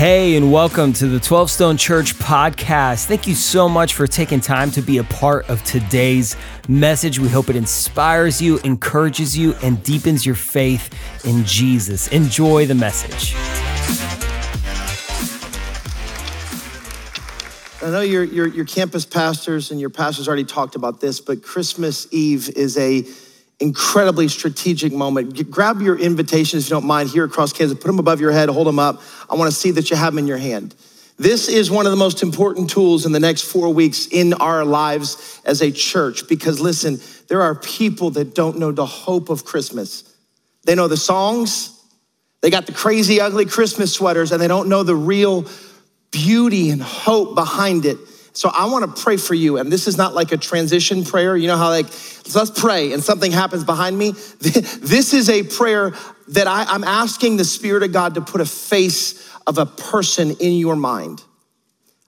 Hey, and welcome to the 12 Stone Church podcast. Thank you so much for taking time to be a part of today's message. We hope it inspires you, encourages you, and deepens your faith in Jesus. Enjoy the message. I know your, your, your campus pastors and your pastors already talked about this, but Christmas Eve is a incredibly strategic moment. Grab your invitations, if you don't mind, here across campuses. Put them above your head, hold them up. I want to see that you have them in your hand. This is one of the most important tools in the next four weeks in our lives as a church because listen, there are people that don't know the hope of Christmas. They know the songs, they got the crazy, ugly Christmas sweaters, and they don't know the real beauty and hope behind it. So I want to pray for you. And this is not like a transition prayer. You know how, like, let's pray and something happens behind me? This is a prayer that I, I'm asking the Spirit of God to put a face of a person in your mind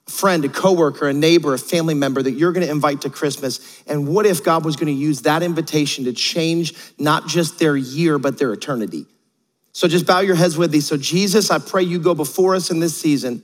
a friend, a coworker, a neighbor, a family member that you're going to invite to Christmas. And what if God was going to use that invitation to change not just their year, but their eternity? So just bow your heads with me. So, Jesus, I pray you go before us in this season.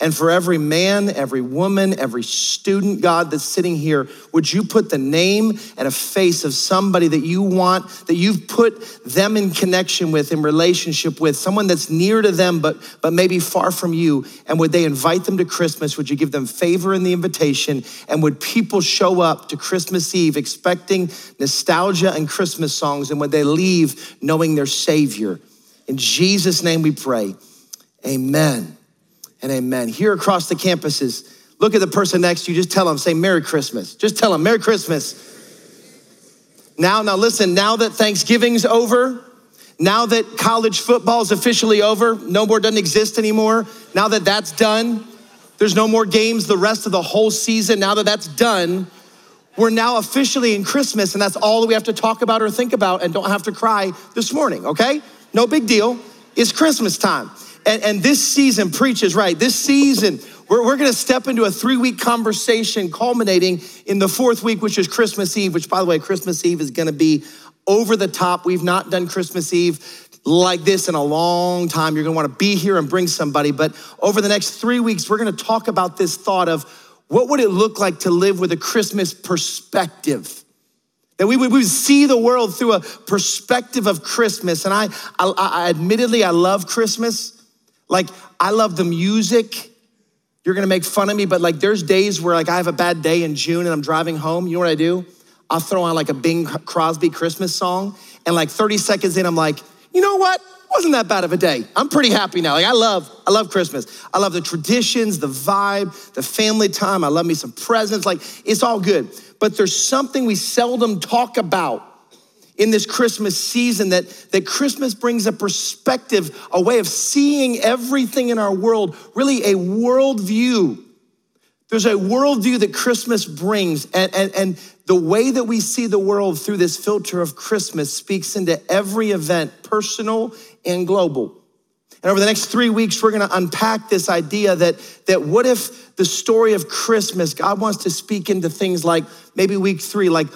And for every man, every woman, every student, God, that's sitting here, would you put the name and a face of somebody that you want, that you've put them in connection with, in relationship with, someone that's near to them, but, but maybe far from you? And would they invite them to Christmas? Would you give them favor in the invitation? And would people show up to Christmas Eve expecting nostalgia and Christmas songs? And would they leave knowing their Savior? In Jesus' name we pray. Amen and amen. Here across the campuses, look at the person next to you, just tell them, say Merry Christmas. Just tell them, Merry Christmas. Now, now listen, now that Thanksgiving's over, now that college football is officially over, no more doesn't exist anymore, now that that's done, there's no more games the rest of the whole season, now that that's done, we're now officially in Christmas, and that's all that we have to talk about or think about and don't have to cry this morning, okay? No big deal. It's Christmas time. And, and this season preaches, right? This season, we're, we're gonna step into a three week conversation culminating in the fourth week, which is Christmas Eve, which, by the way, Christmas Eve is gonna be over the top. We've not done Christmas Eve like this in a long time. You're gonna wanna be here and bring somebody. But over the next three weeks, we're gonna talk about this thought of what would it look like to live with a Christmas perspective? That we would, we would see the world through a perspective of Christmas. And I, I, I admittedly, I love Christmas. Like, I love the music. You're gonna make fun of me, but like, there's days where like I have a bad day in June and I'm driving home. You know what I do? I'll throw on like a Bing Crosby Christmas song, and like 30 seconds in, I'm like, you know what? Wasn't that bad of a day. I'm pretty happy now. Like I love, I love Christmas. I love the traditions, the vibe, the family time. I love me some presents. Like it's all good. But there's something we seldom talk about in this Christmas season that, that Christmas brings a perspective, a way of seeing everything in our world, really a worldview. There's a worldview that Christmas brings, and, and, and the way that we see the world through this filter of Christmas speaks into every event, personal and global. And over the next three weeks, we're gonna unpack this idea that, that what if the story of Christmas, God wants to speak into things like maybe week three, like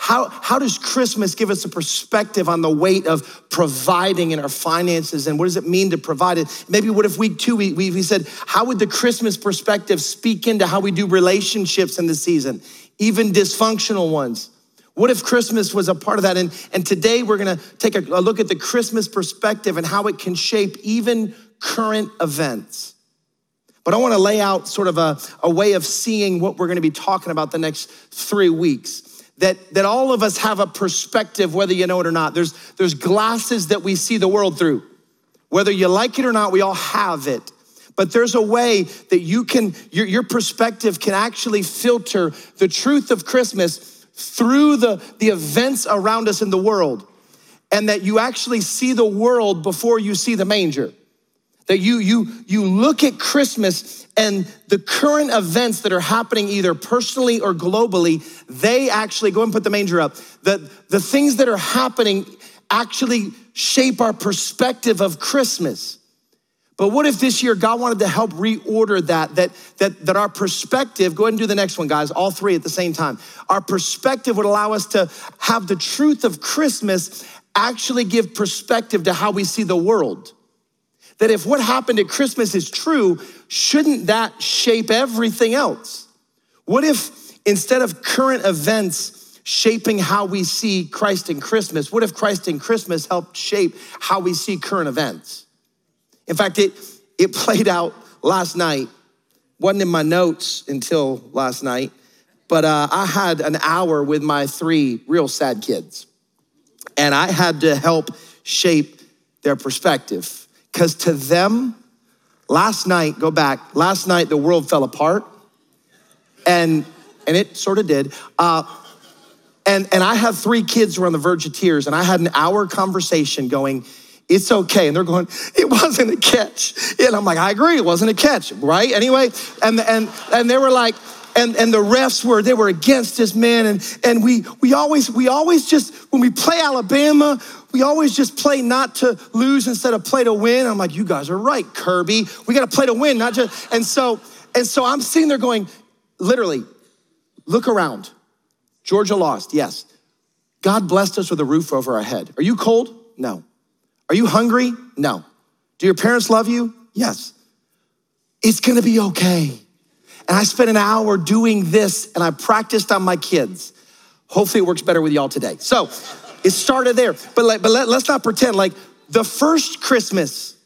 how, how does Christmas give us a perspective on the weight of providing in our finances and what does it mean to provide it? Maybe what if week two, we, we, we said, how would the Christmas perspective speak into how we do relationships in the season, even dysfunctional ones? What if Christmas was a part of that? And, and today we're gonna take a, a look at the Christmas perspective and how it can shape even current events. But I wanna lay out sort of a, a way of seeing what we're gonna be talking about the next three weeks that, that all of us have a perspective, whether you know it or not. There's, there's glasses that we see the world through. Whether you like it or not, we all have it. But there's a way that you can, your, your perspective can actually filter the truth of Christmas through the, the events around us in the world. And that you actually see the world before you see the manger. That you, you, you look at Christmas and the current events that are happening either personally or globally, they actually, go and put the manger up, that the things that are happening actually shape our perspective of Christmas. But what if this year God wanted to help reorder that, that, that, that our perspective, go ahead and do the next one, guys, all three at the same time. Our perspective would allow us to have the truth of Christmas actually give perspective to how we see the world. That if what happened at Christmas is true, shouldn't that shape everything else? What if instead of current events shaping how we see Christ in Christmas, what if Christ in Christmas helped shape how we see current events? In fact, it, it played out last night. Wasn't in my notes until last night, but uh, I had an hour with my three real sad kids. And I had to help shape their perspective. Because to them, last night, go back, last night the world fell apart. And and it sort of did. Uh, and, and I have three kids who are on the verge of tears, and I had an hour conversation going, it's okay. And they're going, it wasn't a catch. And I'm like, I agree, it wasn't a catch, right? Anyway, and and and they were like, and, and the refs were they were against this man and and we we always we always just when we play Alabama we always just play not to lose instead of play to win. I'm like you guys are right Kirby. We got to play to win not just and so and so I'm sitting there going literally look around. Georgia lost yes. God blessed us with a roof over our head. Are you cold? No. Are you hungry? No. Do your parents love you? Yes. It's gonna be okay. And I spent an hour doing this and I practiced on my kids. Hopefully, it works better with y'all today. So it started there. But, like, but let, let's not pretend like the first Christmas,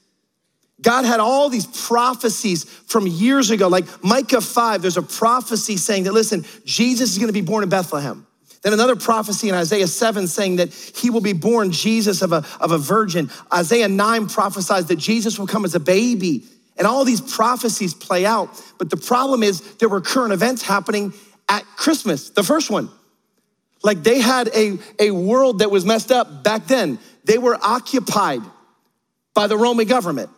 God had all these prophecies from years ago. Like Micah 5, there's a prophecy saying that, listen, Jesus is gonna be born in Bethlehem. Then another prophecy in Isaiah 7 saying that he will be born Jesus of a, of a virgin. Isaiah 9 prophesies that Jesus will come as a baby and all these prophecies play out. But the problem is there were current events happening at Christmas, the first one. Like they had a, a world that was messed up back then. They were occupied by the Roman government.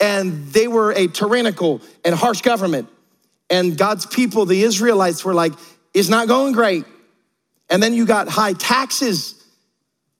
And they were a tyrannical and harsh government. And God's people, the Israelites, were like, it's not going great. And then you got high taxes,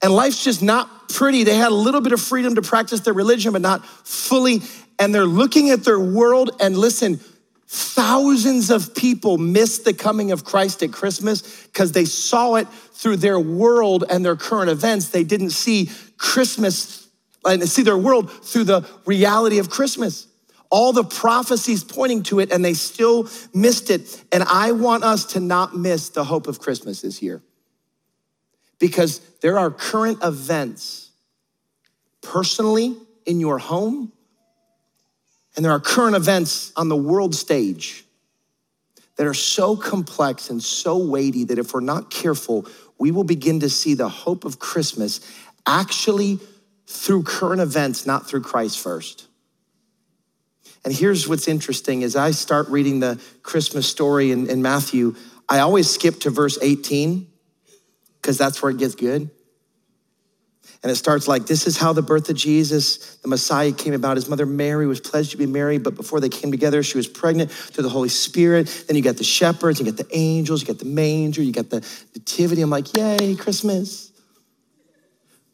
and life's just not pretty. They had a little bit of freedom to practice their religion, but not fully and they're looking at their world and listen, thousands of people missed the coming of Christ at Christmas because they saw it through their world and their current events. They didn't see Christmas and see their world through the reality of Christmas. All the prophecies pointing to it, and they still missed it. And I want us to not miss the hope of Christmas this year because there are current events personally in your home and there are current events on the world stage that are so complex and so weighty that if we're not careful, we will begin to see the hope of Christmas actually through current events, not through Christ first. And here's what's interesting as I start reading the Christmas story in, in Matthew, I always skip to verse 18 because that's where it gets good. And it starts like, this is how the birth of Jesus, the Messiah, came about. His mother Mary was pledged to be married, but before they came together, she was pregnant through the Holy Spirit. Then you got the shepherds, you got the angels, you got the manger, you got the nativity. I'm like, yay, Christmas.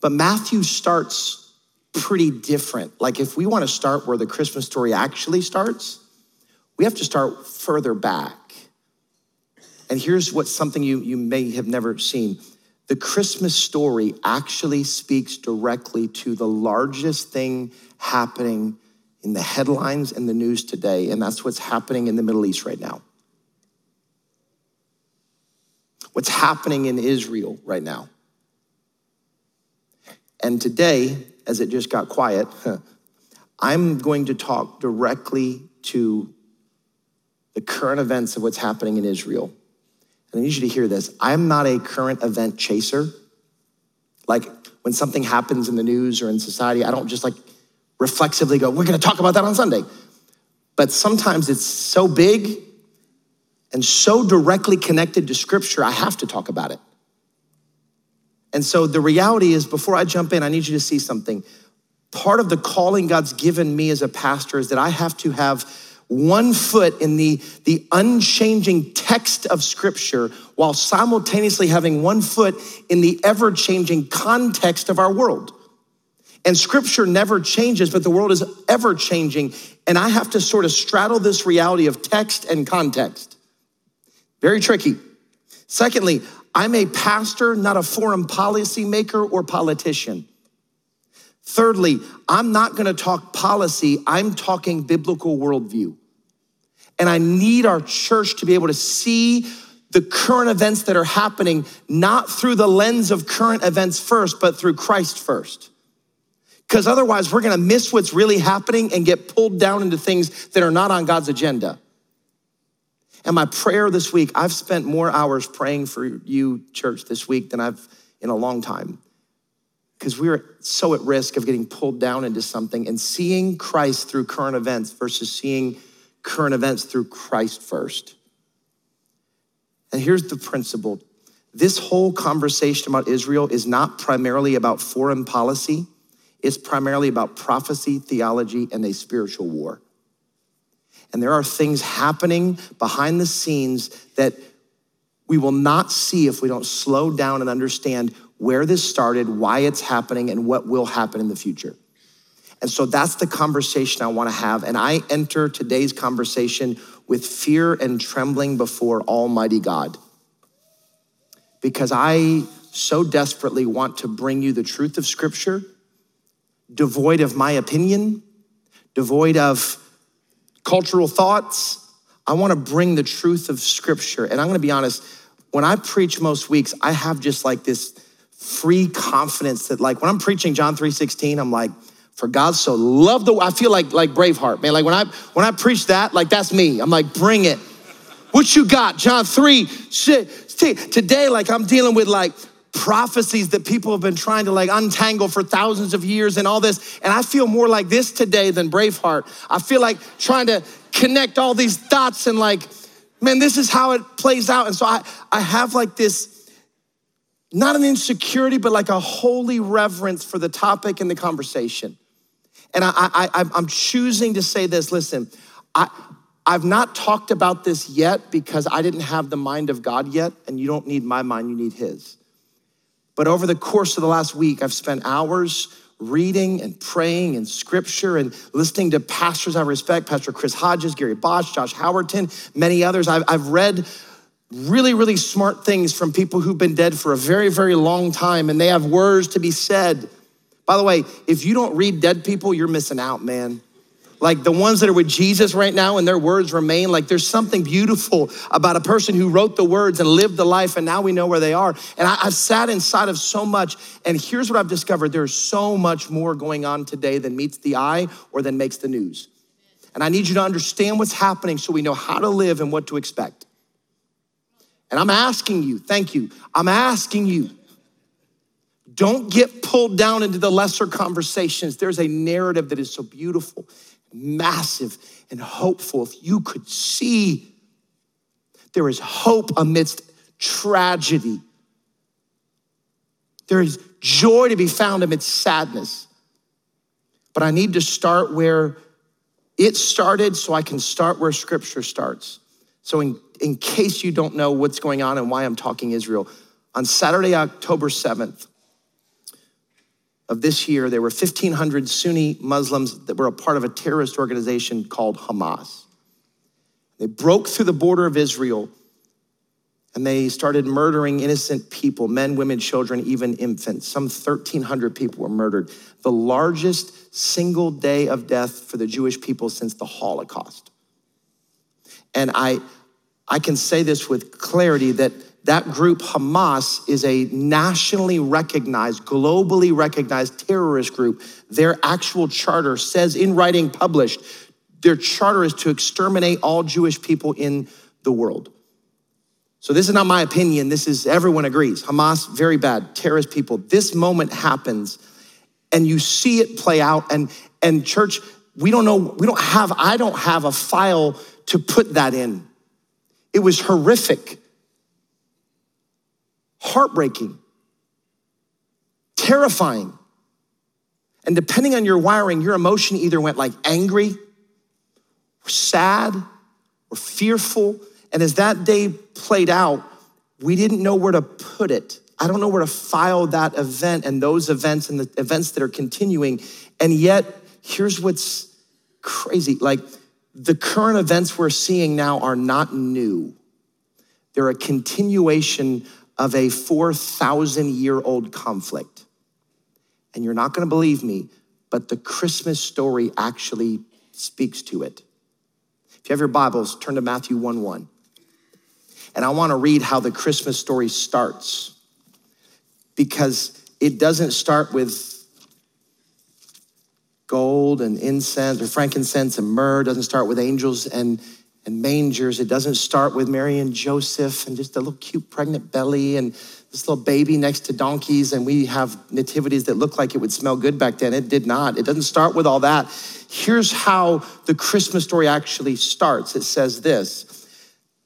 But Matthew starts pretty different. Like, if we want to start where the Christmas story actually starts, we have to start further back. And here's what something you, you may have never seen the Christmas story actually speaks directly to the largest thing happening in the headlines and the news today, and that's what's happening in the Middle East right now. What's happening in Israel right now. And today, as it just got quiet, I'm going to talk directly to the current events of what's happening in Israel. I need you to hear this. I'm not a current event chaser. Like when something happens in the news or in society, I don't just like reflexively go, we're gonna talk about that on Sunday. But sometimes it's so big and so directly connected to scripture, I have to talk about it. And so the reality is, before I jump in, I need you to see something. Part of the calling God's given me as a pastor is that I have to have one foot in the, the unchanging text of Scripture while simultaneously having one foot in the ever changing context of our world. And Scripture never changes, but the world is ever changing. And I have to sort of straddle this reality of text and context. Very tricky. Secondly, I'm a pastor, not a foreign policy maker or politician. Thirdly, I'm not gonna talk policy, I'm talking biblical worldview. And I need our church to be able to see the current events that are happening, not through the lens of current events first, but through Christ first. Because otherwise, we're gonna miss what's really happening and get pulled down into things that are not on God's agenda. And my prayer this week, I've spent more hours praying for you, church, this week than I've in a long time. Because we are so at risk of getting pulled down into something and seeing Christ through current events versus seeing current events through Christ first. And here's the principle this whole conversation about Israel is not primarily about foreign policy, it's primarily about prophecy, theology, and a spiritual war. And there are things happening behind the scenes that we will not see if we don't slow down and understand where this started, why it's happening, and what will happen in the future. And so that's the conversation I want to have. And I enter today's conversation with fear and trembling before Almighty God. Because I so desperately want to bring you the truth of Scripture, devoid of my opinion, devoid of cultural thoughts. I want to bring the truth of Scripture. And I'm going to be honest, when I preach most weeks, I have just like this free confidence that like when I'm preaching John 3:16, I'm like, for God so loved the I feel like like Braveheart, man. Like when I when I preach that, like that's me. I'm like, bring it. What you got? John 3, shit. Today, like I'm dealing with like prophecies that people have been trying to like untangle for thousands of years and all this. And I feel more like this today than Braveheart. I feel like trying to connect all these dots and like, man, this is how it plays out. And so I, I have like this not an insecurity, but like a holy reverence for the topic and the conversation. And I, I, I'm choosing to say this listen, I, I've not talked about this yet because I didn't have the mind of God yet, and you don't need my mind, you need His. But over the course of the last week, I've spent hours reading and praying in scripture and listening to pastors I respect, Pastor Chris Hodges, Gary Bosch, Josh Howerton, many others. I've, I've read really, really smart things from people who've been dead for a very, very long time and they have words to be said. By the way, if you don't read dead people, you're missing out, man. Like the ones that are with Jesus right now and their words remain, like there's something beautiful about a person who wrote the words and lived the life and now we know where they are. And I, have sat inside of so much, and here's what I've discovered there's so much more going on today than meets the eye or than makes the news. And I need you to understand what's happening so we know how to live and what to expect. And I'm asking you, thank you, I'm asking you, don't get pulled down into the lesser conversations. There's a narrative that is so beautiful, massive, and hopeful. If you could see, there is hope amidst tragedy. There is joy to be found amidst sadness. But I need to start where it started so I can start where scripture starts. So, in, in case you don't know what's going on and why I'm talking Israel, on Saturday, October 7th of this year, there were 1,500 Sunni Muslims that were a part of a terrorist organization called Hamas. They broke through the border of Israel and they started murdering innocent people men, women, children, even infants. Some 1,300 people were murdered. The largest single day of death for the Jewish people since the Holocaust. And I, I can say this with clarity that that group, Hamas, is a nationally recognized, globally recognized terrorist group. Their actual charter says in writing published, their charter is to exterminate all Jewish people in the world. So this is not my opinion. This is everyone agrees. Hamas, very bad, terrorist people. This moment happens and you see it play out. And, and church, we don't know, we don't have, I don't have a file to put that in. It was horrific, heartbreaking, terrifying. And depending on your wiring, your emotion either went like angry, or sad, or fearful. And as that day played out, we didn't know where to put it. I don't know where to file that event and those events and the events that are continuing. And yet, here's what's crazy like, the current events we're seeing now are not new. They're a continuation of a 4,000 year old conflict. And you're not gonna believe me, but the Christmas story actually speaks to it. If you have your Bibles, turn to Matthew 1 1. And I wanna read how the Christmas story starts because it doesn't start with gold and incense or frankincense and myrrh, doesn't start with angels and and mangers. It doesn't start with Mary and Joseph and just a little cute pregnant belly and this little baby next to donkeys. And we have nativities that look like it would smell good back then. It did not. It doesn't start with all that. Here's how the Christmas story actually starts it says this.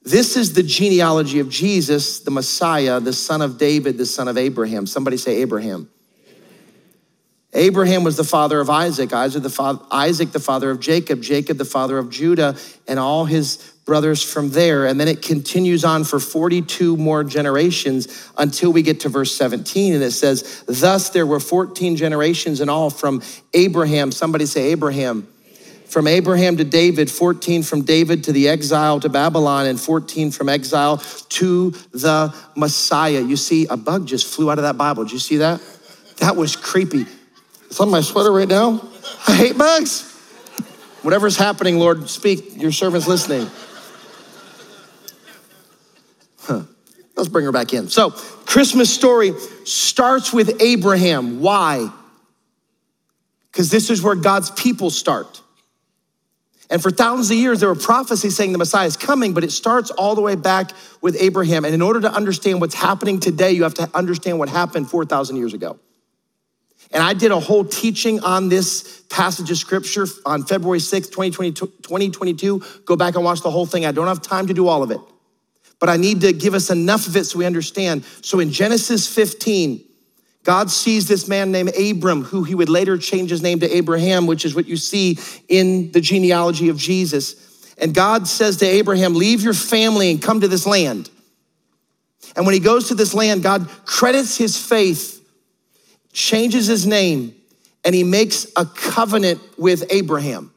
This is the genealogy of Jesus, the Messiah, the son of David, the son of Abraham. Somebody say Abraham. Abraham was the father of Isaac, Isaac the, father, Isaac the father of Jacob, Jacob the father of Judah, and all his brothers from there. And then it continues on for 42 more generations until we get to verse 17. And it says, Thus there were 14 generations in all from Abraham. Somebody say Abraham. From Abraham to David, 14 from David to the exile to Babylon, and 14 from exile to the Messiah. You see, a bug just flew out of that Bible. Did you see that? That was creepy. It's on my sweater right now. I hate bugs. Whatever's happening, Lord, speak. Your servant's listening. Huh. Let's bring her back in. So, Christmas story starts with Abraham. Why? Because this is where God's people start. And for thousands of years, there were prophecies saying the Messiah is coming, but it starts all the way back with Abraham. And in order to understand what's happening today, you have to understand what happened 4,000 years ago. And I did a whole teaching on this passage of scripture on February 6th, 2022. Go back and watch the whole thing. I don't have time to do all of it, but I need to give us enough of it so we understand. So in Genesis 15, God sees this man named Abram, who he would later change his name to Abraham, which is what you see in the genealogy of Jesus. And God says to Abraham, Leave your family and come to this land. And when he goes to this land, God credits his faith changes his name, and he makes a covenant with Abraham.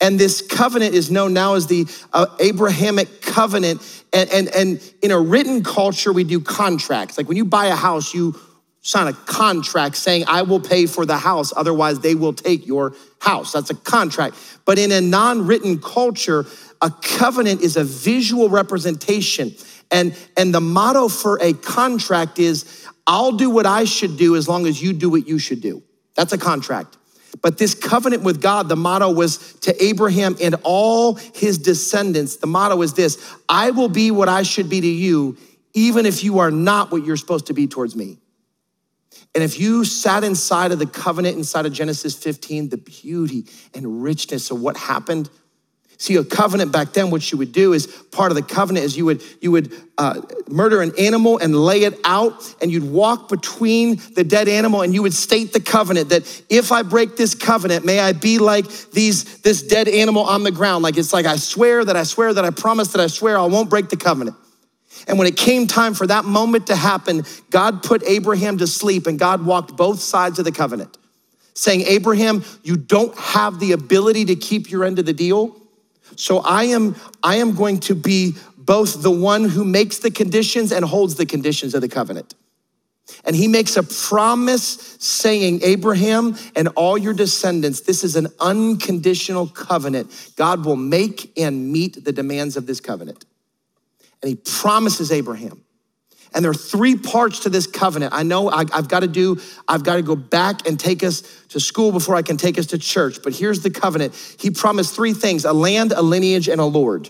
And this covenant is known now as the uh, Abrahamic covenant. And, and, and in a written culture, we do contracts. Like when you buy a house, you sign a contract saying, I will pay for the house, otherwise, they will take your house. That's a contract. But in a non written culture, a covenant is a visual representation. And, and the motto for a contract is I'll do what I should do as long as you do what you should do. That's a contract. But this covenant with God, the motto was to Abraham and all his descendants. The motto is this I will be what I should be to you, even if you are not what you're supposed to be towards me. And if you sat inside of the covenant, inside of Genesis 15, the beauty and richness of what happened See, a covenant back then, what you would do is part of the covenant is you would you would uh, murder an animal and lay it out, and you'd walk between the dead animal, and you would state the covenant that if I break this covenant, may I be like these this dead animal on the ground. Like it's like I swear that I swear that I promise that I swear I won't break the covenant. And when it came time for that moment to happen, God put Abraham to sleep, and God walked both sides of the covenant, saying, Abraham, you don't have the ability to keep your end of the deal so I am, I am going to be both the one who makes the conditions and holds the conditions of the covenant. And he makes a promise saying, Abraham and all your descendants, this is an unconditional covenant. God will make and meet the demands of this covenant. And he promises Abraham and there are three parts to this covenant. I know I, have got to do, I've got to go back and take us to school before I can take us to church. But here's the covenant. He promised three things a land, a lineage, and a Lord.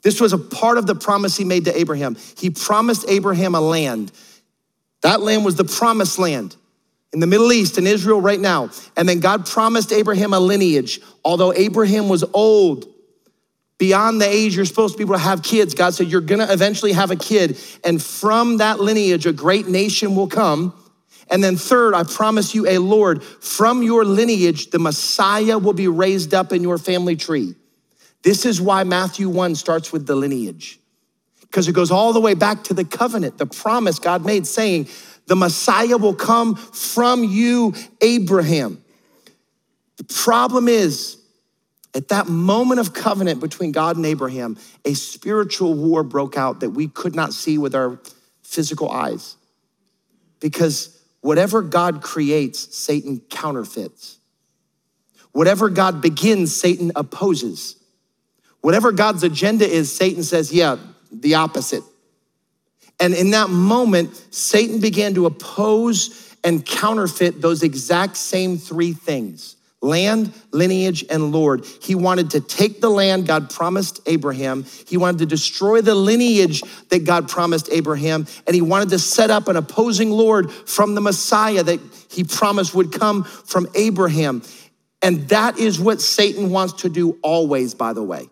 This was a part of the promise he made to Abraham. He promised Abraham a land. That land was the promised land in the Middle East, in Israel right now. And then God promised Abraham a lineage. Although Abraham was old, beyond the age you're supposed to be able to have kids, God said, You're gonna eventually have a kid. And from that lineage, a great nation will come. And then, third, I promise you a Lord, from your lineage, the Messiah will be raised up in your family tree. This is why Matthew 1 starts with the lineage, because it goes all the way back to the covenant, the promise God made, saying, The Messiah will come from you, Abraham. The problem is, at that moment of covenant between God and Abraham, a spiritual war broke out that we could not see with our physical eyes. Because whatever God creates, Satan counterfeits. Whatever God begins, Satan opposes. Whatever God's agenda is, Satan says, yeah, the opposite. And in that moment, Satan began to oppose and counterfeit those exact same three things land, lineage, and Lord. He wanted to take the land God promised Abraham. He wanted to destroy the lineage that God promised Abraham. And he wanted to set up an opposing Lord from the Messiah that he promised would come from Abraham. And that is what Satan wants to do always, by the way.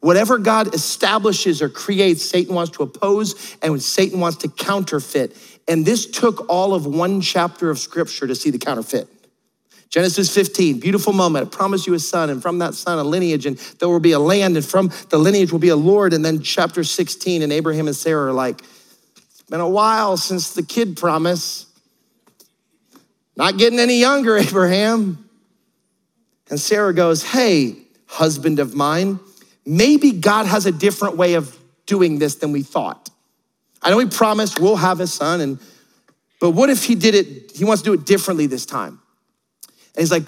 Whatever God establishes or creates, Satan wants to oppose and Satan wants to counterfeit. And this took all of one chapter of scripture to see the counterfeit. Genesis 15, beautiful moment. I promise you a son, and from that son, a lineage, and there will be a land, and from the lineage will be a Lord. And then chapter 16, and Abraham and Sarah are like, It's been a while since the kid promise. Not getting any younger, Abraham. And Sarah goes, Hey, husband of mine, maybe God has a different way of doing this than we thought. I know he promised we'll have a son, and but what if he did it, he wants to do it differently this time? And he's like,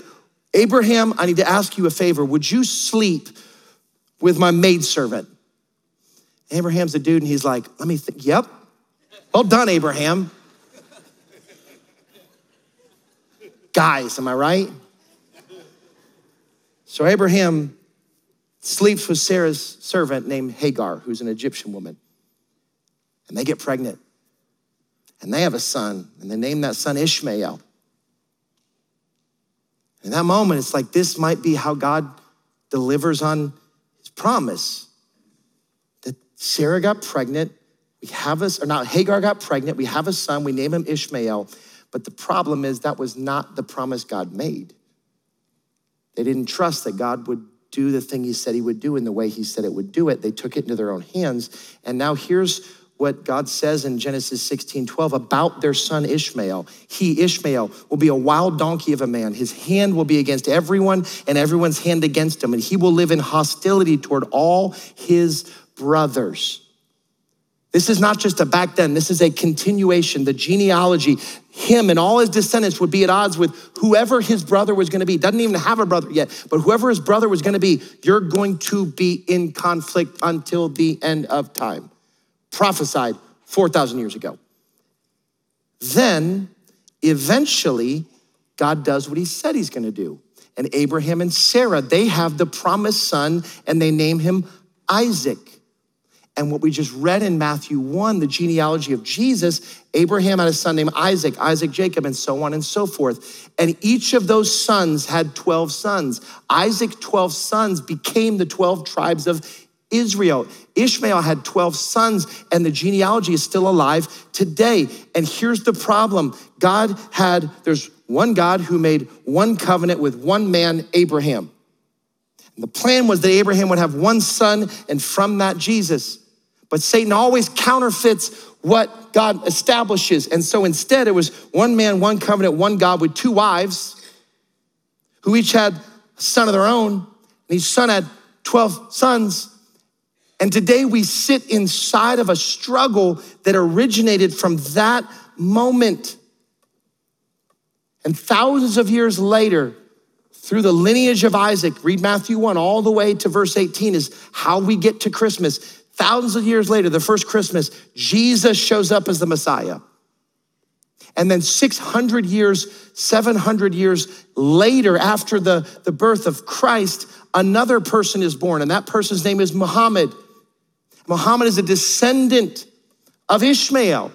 Abraham, I need to ask you a favor. Would you sleep with my maidservant? Abraham's a dude, and he's like, let me think, yep. Well done, Abraham. Guys, am I right? So Abraham sleeps with Sarah's servant named Hagar, who's an Egyptian woman. And they get pregnant. And they have a son, and they name that son Ishmael. In that moment, it's like this might be how God delivers on his promise that Sarah got pregnant. We have us, or not, Hagar got pregnant. We have a son. We name him Ishmael. But the problem is that was not the promise God made. They didn't trust that God would do the thing he said he would do in the way he said it would do it. They took it into their own hands. And now here's what God says in Genesis 16 12 about their son Ishmael. He, Ishmael, will be a wild donkey of a man. His hand will be against everyone, and everyone's hand against him. And he will live in hostility toward all his brothers. This is not just a back then, this is a continuation. The genealogy, him and all his descendants would be at odds with whoever his brother was going to be. Doesn't even have a brother yet, but whoever his brother was going to be, you're going to be in conflict until the end of time prophesied 4,000 years ago. Then, eventually, God does what he said he's gonna do. And Abraham and Sarah, they have the promised son and they name him Isaac. And what we just read in Matthew 1, the genealogy of Jesus, Abraham had a son named Isaac, Isaac, Jacob, and so on and so forth. And each of those sons had 12 sons. Isaac's 12 sons became the 12 tribes of Israel. Ishmael had 12 sons, and the genealogy is still alive today. And here's the problem God had, there's one God who made one covenant with one man, Abraham. And the plan was that Abraham would have one son, and from that, Jesus. But Satan always counterfeits what God establishes. And so instead, it was one man, one covenant, one God with two wives who each had a son of their own. And each son had 12 sons. And today we sit inside of a struggle that originated from that moment. And thousands of years later, through the lineage of Isaac, read Matthew 1 all the way to verse 18, is how we get to Christmas. Thousands of years later, the first Christmas, Jesus shows up as the Messiah. And then 600 years, 700 years later, after the, the birth of Christ, another person is born, and that person's name is Muhammad. Muhammad is a descendant of Ishmael.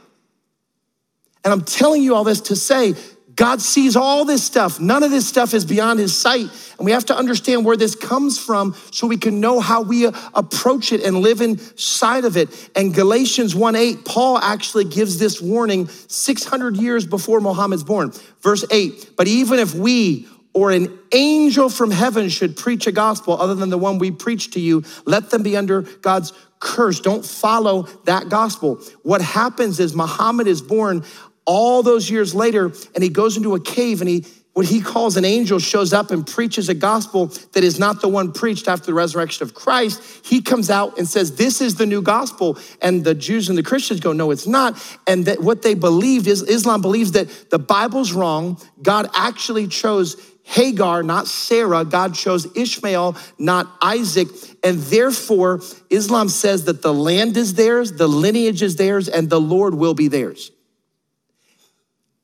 And I'm telling you all this to say, God sees all this stuff. None of this stuff is beyond his sight. And we have to understand where this comes from so we can know how we uh, approach it and live inside of it. And Galatians 1 8, Paul actually gives this warning 600 years before Muhammad's born. Verse 8, but even if we or an angel from heaven should preach a gospel other than the one we preach to you, let them be under God's curse. Don't follow that gospel. What happens is Muhammad is born all those years later and he goes into a cave and he what he calls an angel shows up and preaches a gospel that is not the one preached after the resurrection of Christ, he comes out and says, This is the new gospel. And the Jews and the Christians go, No, it's not. And that what they believed is Islam believes that the Bible's wrong. God actually chose Hagar, not Sarah. God chose Ishmael, not Isaac. And therefore, Islam says that the land is theirs, the lineage is theirs, and the Lord will be theirs.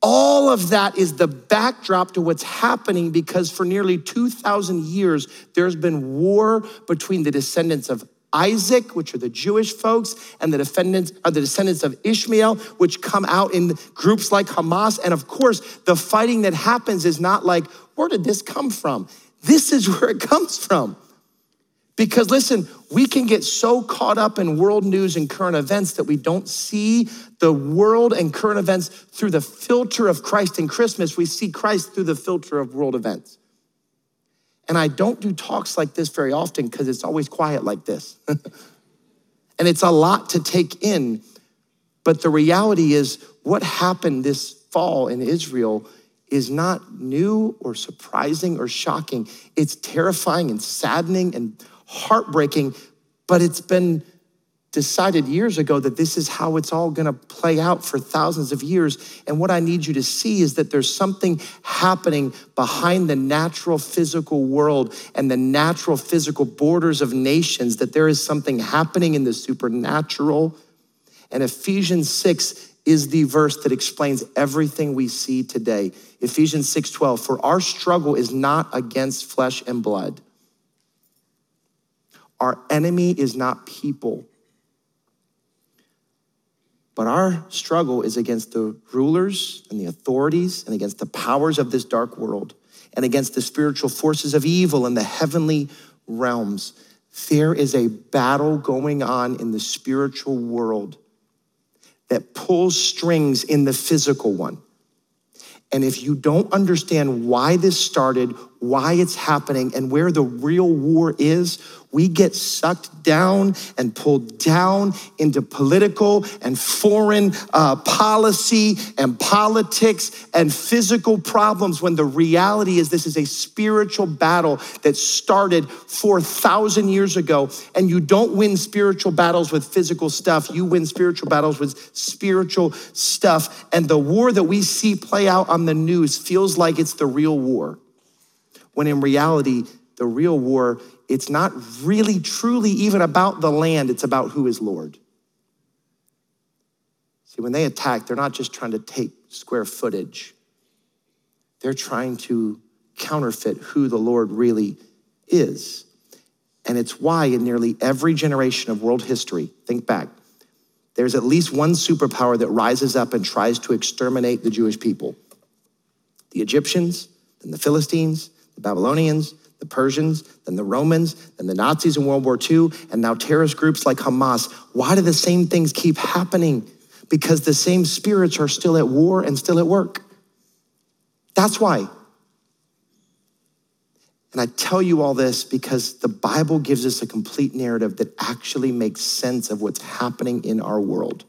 All of that is the backdrop to what's happening because for nearly 2,000 years, there's been war between the descendants of Isaac, which are the Jewish folks, and the defendants are the descendants of Ishmael, which come out in groups like Hamas. And of course, the fighting that happens is not like, where did this come from? This is where it comes from. Because listen, we can get so caught up in world news and current events that we don't see the world and current events through the filter of Christ and Christmas. We see Christ through the filter of world events. And I don't do talks like this very often because it's always quiet like this. and it's a lot to take in. But the reality is, what happened this fall in Israel is not new or surprising or shocking. It's terrifying and saddening and heartbreaking, but it's been decided years ago that this is how it's all gonna play out for thousands of years. And what I need you to see is that there's something happening behind the natural physical world and the natural physical borders of nations, that there is something happening in the supernatural. And Ephesians 6 is the verse that explains everything we see today. Ephesians 6:12 For our struggle is not against flesh and blood our enemy is not people, but our struggle is against the rulers and the authorities and against the powers of this dark world and against the spiritual forces of evil in the heavenly realms. There is a battle going on in the spiritual world that pulls strings in the physical one. And if you don't understand why this started, why it's happening, and where the real war is, we get sucked down and pulled down into political and foreign uh, policy and politics and physical problems when the reality is this is a spiritual battle that started 4,000 years ago. And you don't win spiritual battles with physical stuff, you win spiritual battles with spiritual stuff. And the war that we see play out on the news feels like it's the real war, when in reality, the real war it's not really truly even about the land, it's about who is Lord. See, when they attack, they're not just trying to take square footage, they're trying to counterfeit who the Lord really is. And it's why in nearly every generation of world history, think back, there's at least one superpower that rises up and tries to exterminate the Jewish people the Egyptians, then the Philistines, the Babylonians, the Persians, then the Romans, then the Nazis in World War II, and now terrorist groups like Hamas. Why do the same things keep happening? Because the same spirits are still at war and still at work. That's why. And I tell you all this because the Bible gives us a complete narrative that actually makes sense of what's happening in our world.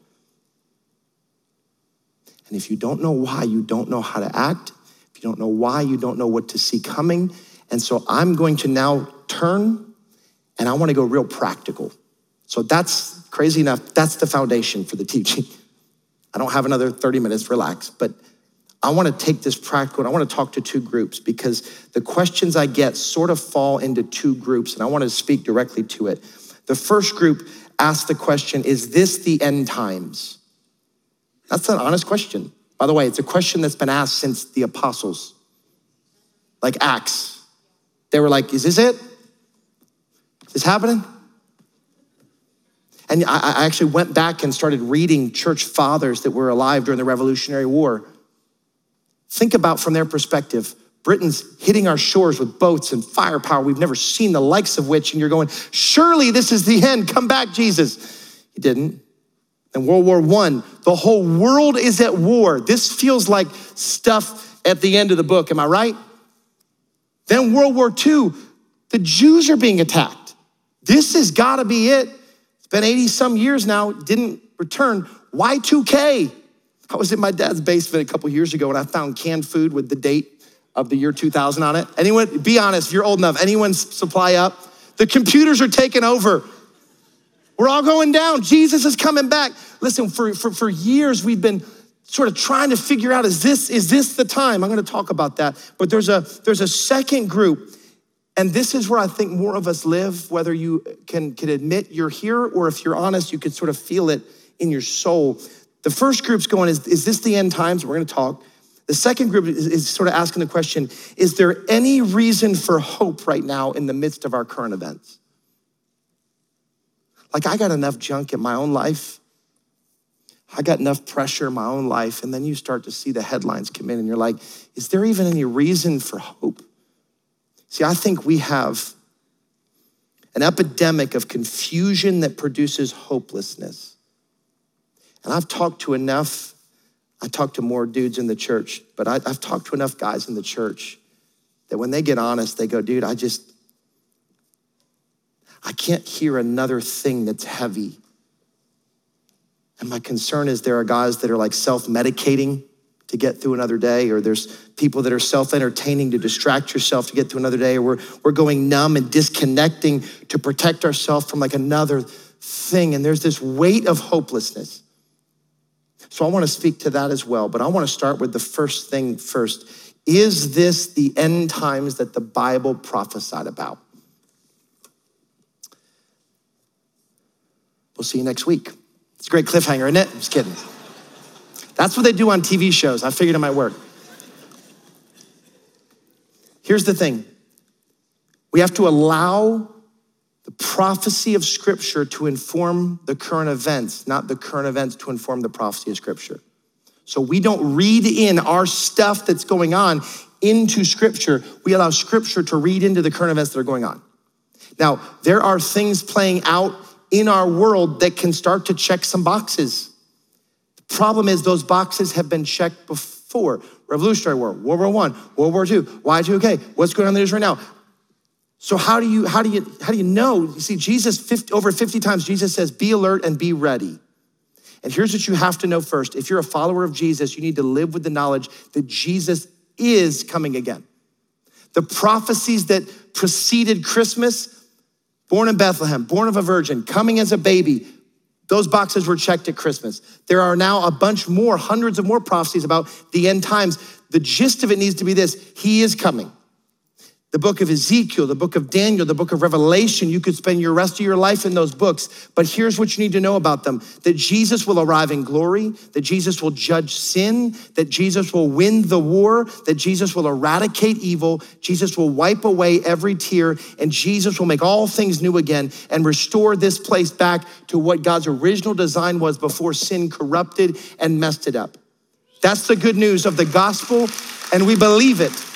And if you don't know why, you don't know how to act. You don't know why, you don't know what to see coming and so I'm going to now turn and I want to go real practical. So that's crazy enough. That's the foundation for the teaching. I don't have another 30 minutes, relax. But I want to take this practical and I want to talk to two groups because the questions I get sort of fall into two groups and I want to speak directly to it. The first group asks the question Is this the end times? That's an honest question. By the way, it's a question that's been asked since the apostles, like Acts. They were like, Is this it? Is this happening? And I, actually went back and started reading church fathers that were alive during the Revolutionary War. Think about from their perspective Britain's hitting our shores with boats and firepower we've never seen the likes of which, and you're going, Surely this is the end. Come back, Jesus. He didn't. In World War I, the whole world is at war. This feels like stuff at the end of the book. Am I right? Then World War II, the Jews are being attacked. This has got to be it. It's been 80 some years now, didn't return. Y2K. I was in my dad's basement a couple years ago and I found canned food with the date of the year 2000 on it? Anyone, be honest, if you're old enough, anyone supply up? The computers are taking over. We're all going down. Jesus is coming back. Listen, for, for, for years we've been sort of trying to figure out is this, is this the time? I'm going to talk about that. But there's a, there's a second group, and this is where I think more of us live, whether you can, can admit you're here or if you're honest, you could sort of feel it in your soul. The first group's going, is, is this the end times? We're going to talk. The second group is, is sort of asking the question Is there any reason for hope right now in the midst of our current events? Like, I got enough junk in my own life. I got enough pressure in my own life. And then you start to see the headlines come in, and you're like, is there even any reason for hope? See, I think we have an epidemic of confusion that produces hopelessness. And I've talked to enough, I talked to more dudes in the church, but I, have talked to enough guys in the church that when they get honest, they go, dude, I just, I can't hear another thing that's heavy. And my concern is there are guys that are like self medicating to get through another day, or there's people that are self entertaining to distract yourself to get through another day, or we're, we're going numb and disconnecting to protect ourselves from like another thing. And there's this weight of hopelessness. So I want to speak to that as well, but I want to start with the first thing first. Is this the end times that the Bible prophesied about? We'll see you next week. It's a great cliffhanger, isn't it? I'm just kidding. That's what they do on TV shows. I figured it might work. Here's the thing we have to allow the prophecy of Scripture to inform the current events, not the current events to inform the prophecy of Scripture. So we don't read in our stuff that's going on into Scripture. We allow Scripture to read into the current events that are going on. Now, there are things playing out in our world that can start to check some boxes. The problem is those boxes have been checked before. Revolutionary War, World War One, World War II, Y2K, what's going on in the news right now? So how do you how do you how do you know? You see, Jesus 50, over 50 times Jesus says, "Be alert and be ready." And here's what you have to know first: if you're a follower of Jesus, you need to live with the knowledge that Jesus is coming again. The prophecies that preceded Christmas born in Bethlehem, born of a virgin, coming as a baby. Those boxes were checked at Christmas. There are now a bunch more, hundreds of more prophecies about the end times. The gist of it needs to be this He is coming the book of Ezekiel, the book of Daniel, the book of Revelation. You could spend your rest of your life in those books. But here's what you need to know about them that Jesus will arrive in glory, that Jesus will judge sin, that Jesus will win the war, that Jesus will eradicate evil, Jesus will wipe away every tear, and Jesus will make all things new again and restore this place back to what God's original design was before sin corrupted and messed it up. That's the good news of the gospel, and we believe it.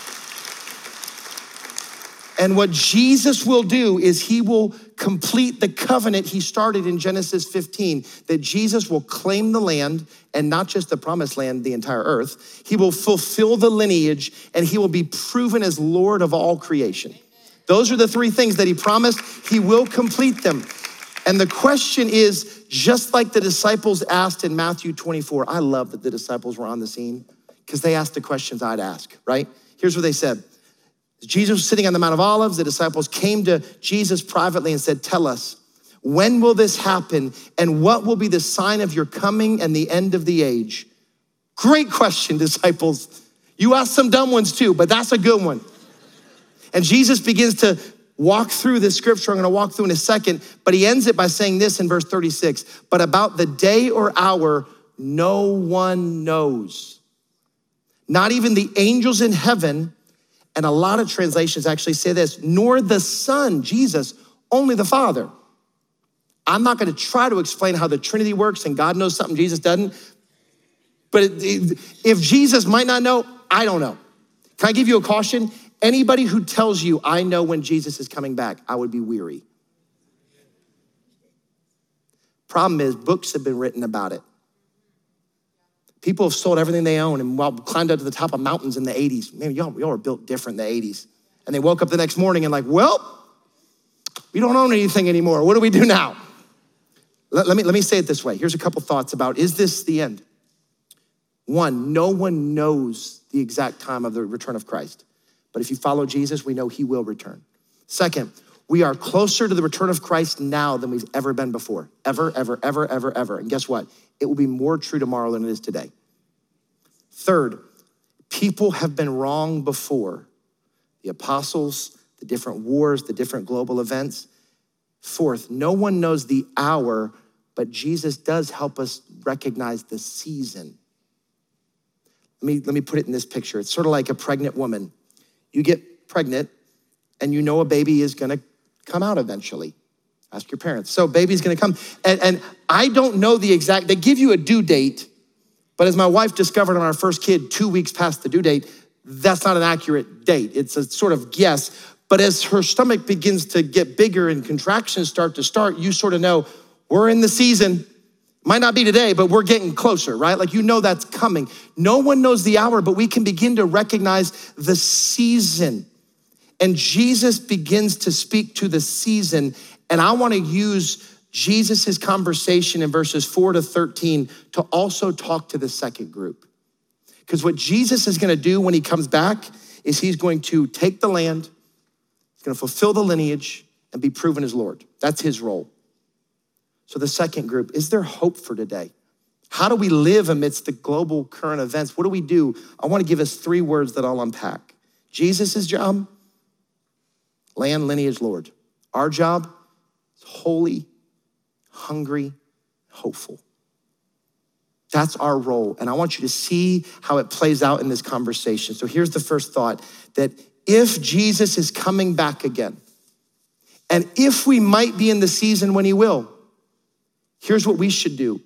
And what Jesus will do is he will complete the covenant he started in Genesis 15 that Jesus will claim the land and not just the promised land, the entire earth. He will fulfill the lineage and he will be proven as Lord of all creation. Those are the three things that he promised. He will complete them. And the question is just like the disciples asked in Matthew 24. I love that the disciples were on the scene because they asked the questions I'd ask, right? Here's what they said Jesus was sitting on the Mount of Olives. The disciples came to Jesus privately and said, Tell us, when will this happen? And what will be the sign of your coming and the end of the age? Great question, disciples. You asked some dumb ones too, but that's a good one. And Jesus begins to walk through this scripture. I'm going to walk through in a second, but he ends it by saying this in verse 36 But about the day or hour, no one knows. Not even the angels in heaven and a lot of translations actually say this nor the Son, Jesus, only the Father. I'm not going to try to explain how the Trinity works and God knows something Jesus doesn't. But if Jesus might not know, I don't know. Can I give you a caution? Anybody who tells you, I know when Jesus is coming back, I would be weary. Problem is, books have been written about it. People have sold everything they own and climbed up to the top of mountains in the 80s. Man, y'all, y'all were built different in the 80s. And they woke up the next morning and like, well, we don't own anything anymore. What do we do now? Let, let, me, let me say it this way. Here's a couple thoughts about is this the end? One, no one knows the exact time of the return of Christ. But if you follow Jesus, we know he will return. Second, we are closer to the return of Christ now than we've ever been before. Ever, ever, ever, ever, ever. And guess what? It will be more true tomorrow than it is today. Third, people have been wrong before. The apostles, the different wars, the different global events. Fourth, no one knows the hour, but Jesus does help us recognize the season. Let me, let me put it in this picture. It's sort of like a pregnant woman. You get pregnant, and you know a baby is gonna come out eventually. Ask your parents. So, baby's gonna come. And, and I don't know the exact, they give you a due date, but as my wife discovered on our first kid, two weeks past the due date, that's not an accurate date. It's a sort of guess. But as her stomach begins to get bigger and contractions start to start, you sort of know we're in the season. Might not be today, but we're getting closer, right? Like you know that's coming. No one knows the hour, but we can begin to recognize the season. And Jesus begins to speak to the season. And I want to use Jesus' conversation in verses 4 to 13 to also talk to the second group. Because what Jesus is going to do when he comes back is he's going to take the land, he's going to fulfill the lineage, and be proven as Lord. That's his role. So, the second group is there hope for today? How do we live amidst the global current events? What do we do? I want to give us three words that I'll unpack Jesus' job, land, lineage, Lord. Our job holy, hungry, hopeful. That's our role. And I want you to see how it plays out in this conversation. So here's the first thought that if Jesus is coming back again, and if we might be in the season when he will, Here's what we should do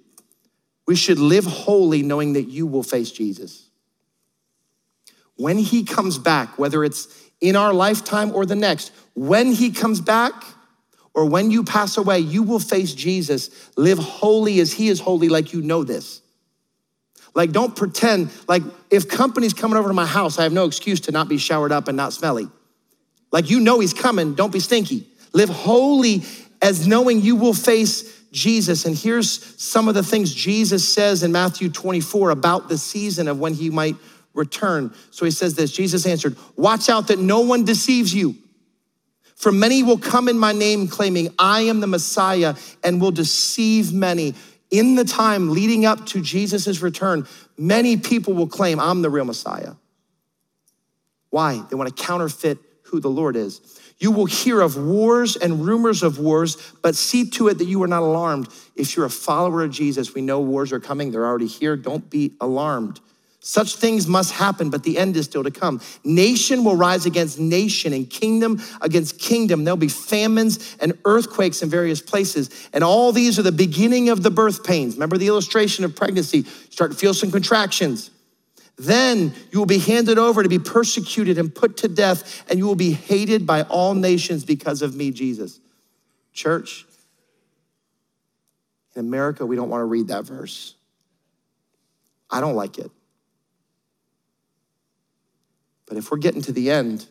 we should live holy knowing that you will face Jesus. When he comes back, whether it's in our lifetime or the next, when he comes back, or when you pass away, you will face Jesus. Live holy as he is holy, like you know this. Like, don't pretend, like, if company's coming over to my house, I have no excuse to not be showered up and not smelly. Like, you know he's coming, don't be stinky. Live holy as knowing you will face Jesus. And here's some of the things Jesus says in Matthew 24 about the season of when he might return. So he says this Jesus answered, Watch out that no one deceives you. For many will come in my name claiming, I am the Messiah, and will deceive many. In the time leading up to Jesus' return, many people will claim, I'm the real Messiah. Why? They want to counterfeit who the Lord is. You will hear of wars and rumors of wars, but see to it that you are not alarmed. If you're a follower of Jesus, we know wars are coming, they're already here. Don't be alarmed. Such things must happen, but the end is still to come. Nation will rise against nation and kingdom against kingdom. There'll be famines and earthquakes in various places. And all these are the beginning of the birth pains. Remember the illustration of pregnancy? You start to feel some contractions. Then you will be handed over to be persecuted and put to death, and you will be hated by all nations because of me, Jesus. Church, in America, we don't want to read that verse. I don't like it. But if we're getting to the end,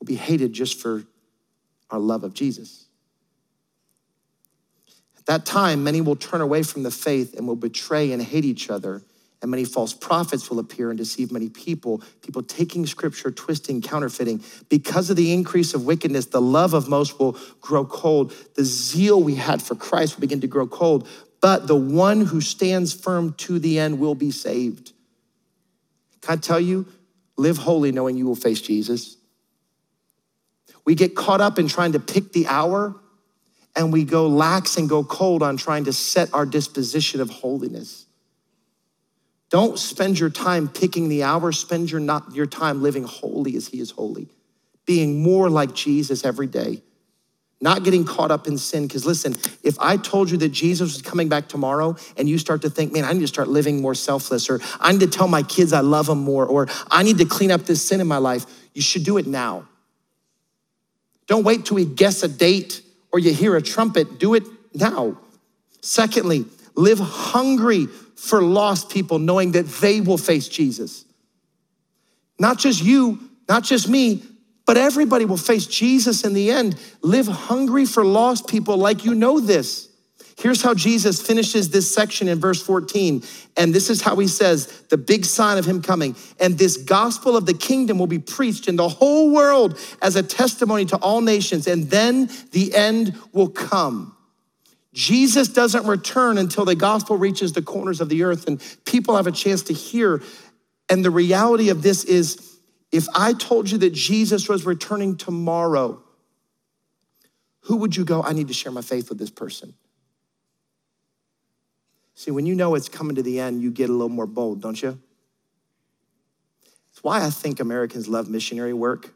we'll be hated just for our love of Jesus. At that time, many will turn away from the faith and will betray and hate each other and many false prophets will appear and deceive many people, people taking scripture, twisting, counterfeiting. Because of the increase of wickedness, the love of most will grow cold. The zeal we had for Christ will begin to grow cold. But the one who stands firm to the end will be saved. Can I tell you, live holy knowing you will face Jesus. We get caught up in trying to pick the hour and we go lax and go cold on trying to set our disposition of holiness. Don't spend your time picking the hour, spend your, not, your time living holy as He is holy, being more like Jesus every day, not getting caught up in sin. Because listen, if I told you that Jesus was coming back tomorrow and you start to think, man, I need to start living more selfless, or I need to tell my kids I love them more, or I need to clean up this sin in my life, you should do it now. Don't wait till we guess a date or you hear a trumpet. Do it now. Secondly, live hungry for lost people, knowing that they will face Jesus. Not just you, not just me, but everybody will face Jesus in the end. Live hungry for lost people like you know this. Here's how Jesus finishes this section in verse 14. And this is how he says the big sign of him coming. And this gospel of the kingdom will be preached in the whole world as a testimony to all nations. And then the end will come. Jesus doesn't return until the gospel reaches the corners of the earth and people have a chance to hear. And the reality of this is if I told you that Jesus was returning tomorrow, who would you go? I need to share my faith with this person. See, when you know it's coming to the end, you get a little more bold, don't you? It's why I think Americans love missionary work.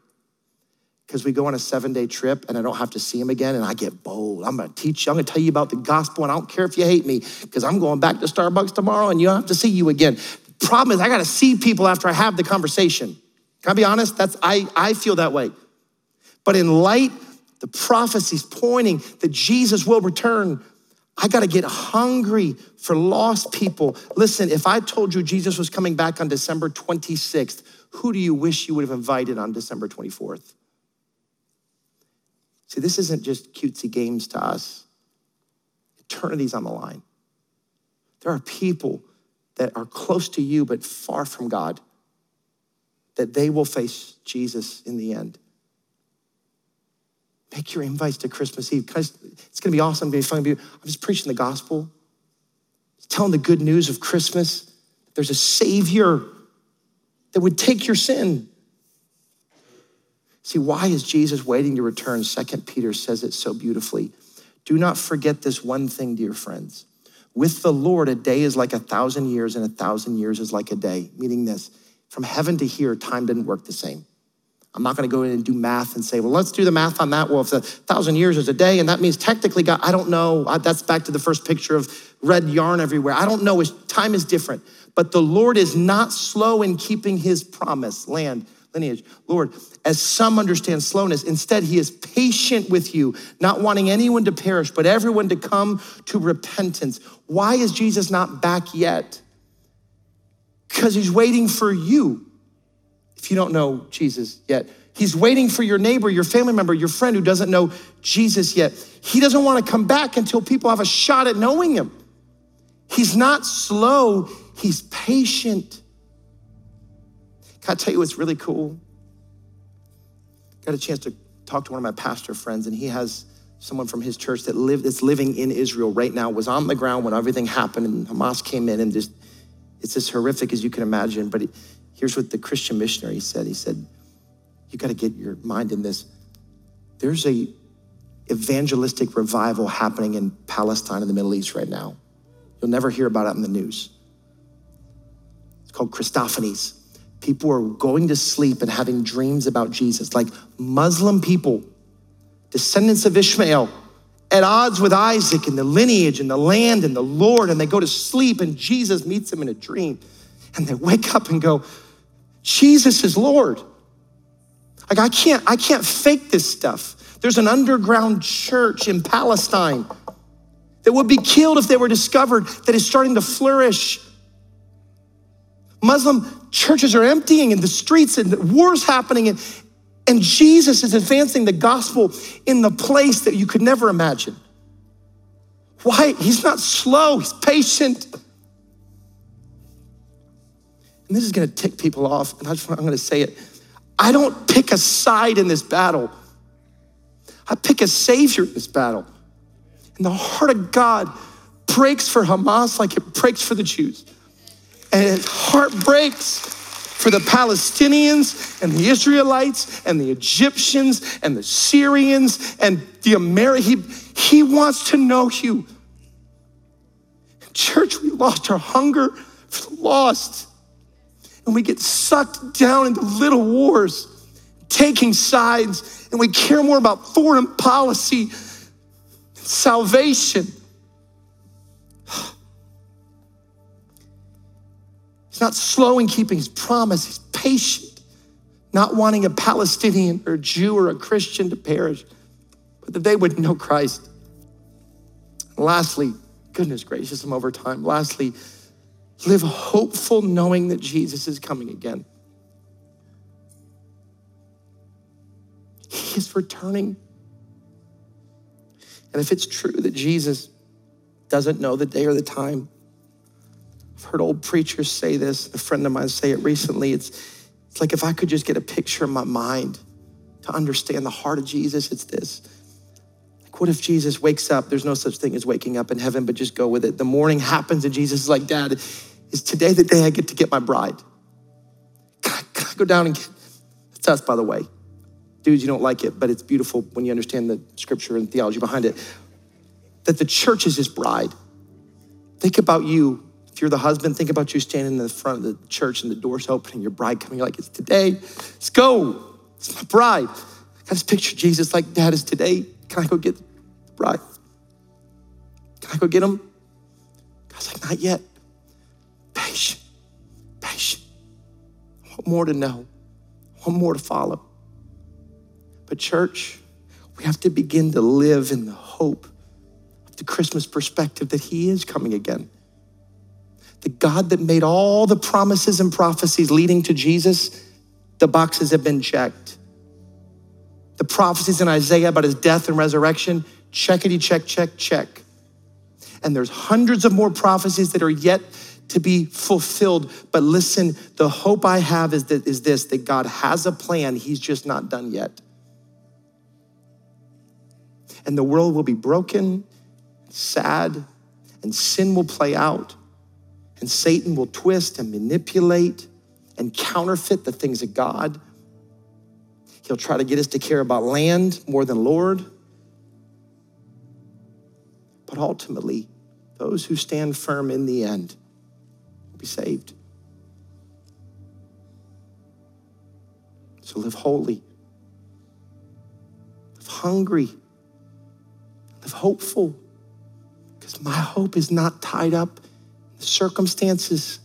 Because we go on a seven day trip and I don't have to see him again, and I get bold. I'm gonna teach you, I'm gonna tell you about the gospel, and I don't care if you hate me, because I'm going back to Starbucks tomorrow and you don't have to see you again. Problem is, I gotta see people after I have the conversation. Can I be honest? That's I, I feel that way. But in light, the prophecies pointing that Jesus will return, I got to get hungry for lost people. Listen, if I told you Jesus was coming back on December 26th, who do you wish you would have invited on December 24th? See, this isn't just cutesy games to us. Eternity's on the line. There are people that are close to you but far from God, that they will face Jesus in the end. Make your invites to Christmas Eve. It's going to be awesome. It's going to be fun. I'm just preaching the gospel, telling the good news of Christmas. There's a Savior that would take your sin. See, why is Jesus waiting to return? Second Peter says it so beautifully. Do not forget this one thing, dear friends. With the Lord, a day is like a thousand years, and a thousand years is like a day. Meaning this from heaven to here, time didn't work the same. I'm not going to go in and do math and say, well, let's do the math on that. Well, if a thousand years is a day, and that means technically, God, I don't know. That's back to the first picture of red yarn everywhere. I don't know. Time is different. But the Lord is not slow in keeping his promise, land, lineage. Lord, as some understand slowness, instead, he is patient with you, not wanting anyone to perish, but everyone to come to repentance. Why is Jesus not back yet? Because he's waiting for you if you don't know Jesus yet. He's waiting for your neighbor, your family member, your friend who doesn't know Jesus yet. He doesn't want to come back until people have a shot at knowing him. He's not slow, he's patient. Can I tell you what's really cool? Got a chance to talk to one of my pastor friends, and he has someone from his church that lived that's living in Israel right now, was on the ground when everything happened, and Hamas came in, and just it's as horrific as you can imagine. But Here's what the Christian missionary said. He said, You got to get your mind in this. There's a evangelistic revival happening in Palestine in the Middle East right now. You'll never hear about it in the news. It's called Christophanies. People are going to sleep and having dreams about Jesus, like Muslim people, descendants of Ishmael, at odds with Isaac and the lineage and the land and the Lord, and they go to sleep and Jesus meets them in a dream. And they wake up and go, Jesus is Lord. Like I can't, I can't fake this stuff. There's an underground church in Palestine that would be killed if they were discovered that is starting to flourish. Muslim churches are emptying in the streets and wars happening and, and Jesus is advancing the gospel in the place that you could never imagine. Why? He's not slow, he's patient and this is going to tick people off, and I I'm going to say it. I don't pick a side in this battle. I pick a savior in this battle. And the heart of God breaks for Hamas like it breaks for the Jews. And his heart breaks for the Palestinians and the Israelites and the Egyptians and the Syrians and the Americans. He, he wants to know you. Church, we lost our hunger for the lost and we get sucked down into little wars, taking sides, and we care more about foreign policy, salvation. He's not slow in keeping his promise, he's patient, not wanting a Palestinian or a Jew or a Christian to perish, but that they would know Christ. Lastly, goodness gracious, I'm over time. Lastly, Live hopeful knowing that Jesus is coming again. He is returning. And if it's true that Jesus doesn't know the day or the time. I've heard old preachers say this, a friend of mine say it recently. It's, it's like if I could just get a picture in my mind to understand the heart of Jesus, it's this. Like, what if Jesus wakes up? There's no such thing as waking up in heaven, but just go with it. The morning happens, and Jesus is like, Dad, is today the day I get to get my bride? Can I, can I go down and get? It's us, by the way. Dudes, you don't like it, but it's beautiful when you understand the scripture and theology behind it. That the church is his bride. Think about you. If you're the husband, think about you standing in the front of the church and the door's open and your bride coming. You're like, it's today. Let's go. It's my bride. I just picture Jesus like, Dad, is today. Can I go get the bride? Can I go get him? God's like, not yet. Patient, patient. I want more to know. I want more to follow. But, church, we have to begin to live in the hope of the Christmas perspective that He is coming again. The God that made all the promises and prophecies leading to Jesus, the boxes have been checked. The prophecies in Isaiah about His death and resurrection, checkity, check, check, check. And there's hundreds of more prophecies that are yet to be fulfilled. But listen, the hope I have is that is this that God has a plan, He's just not done yet. And the world will be broken, sad, and sin will play out, and Satan will twist and manipulate and counterfeit the things of God. He'll try to get us to care about land more than Lord. But ultimately, those who stand firm in the end will be saved. So live holy, live hungry, live hopeful, because my hope is not tied up circumstances.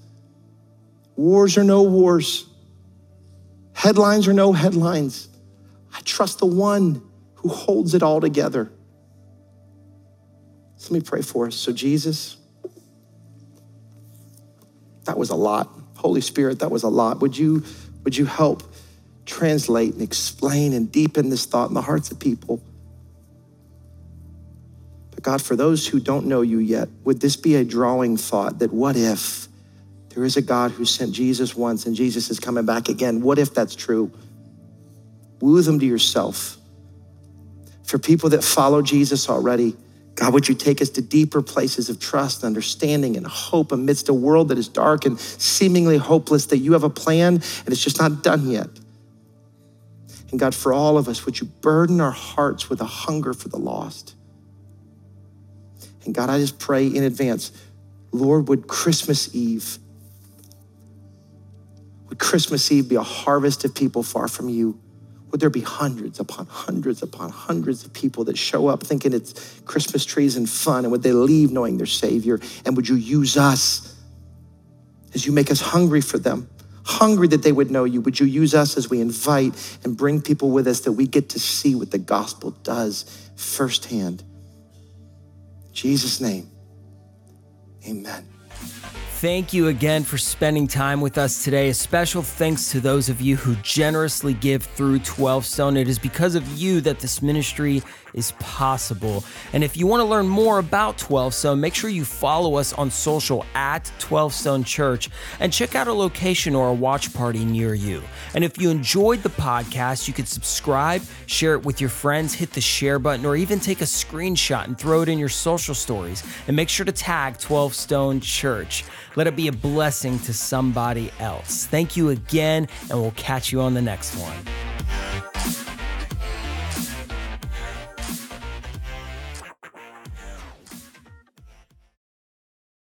Wars or no wars, headlines or no headlines. I trust the one who holds it all together. So let me pray for us. So, Jesus, that was a lot. Holy Spirit, that was a lot. Would you, would you help translate and explain and deepen this thought in the hearts of people? But God, for those who don't know you yet, would this be a drawing thought that what if there is a God who sent Jesus once and Jesus is coming back again? What if that's true? Woo them to yourself. For people that follow Jesus already, God, would you take us to deeper places of trust, understanding, and hope amidst a world that is dark and seemingly hopeless, that you have a plan and it's just not done yet. And God, for all of us, would you burden our hearts with a hunger for the lost? And God, I just pray in advance, Lord, would Christmas Eve, would Christmas Eve be a harvest of people far from you? Would there be hundreds upon hundreds upon hundreds of people that show up thinking it's Christmas trees and fun? And would they leave knowing their Savior? And would you use us as you make us hungry for them? Hungry that they would know you. Would you use us as we invite and bring people with us that we get to see what the gospel does firsthand? Jesus' name, amen. Thank you again for spending time with us today. A special thanks to those of you who generously give through 12 Stone. It is because of you that this ministry is possible. And if you want to learn more about 12 Stone, make sure you follow us on social at 12 Stone Church and check out a location or a watch party near you. And if you enjoyed the podcast, you could subscribe, share it with your friends, hit the share button, or even take a screenshot and throw it in your social stories. And make sure to tag 12 Stone Church. Let it be a blessing to somebody else. Thank you again, and we'll catch you on the next one.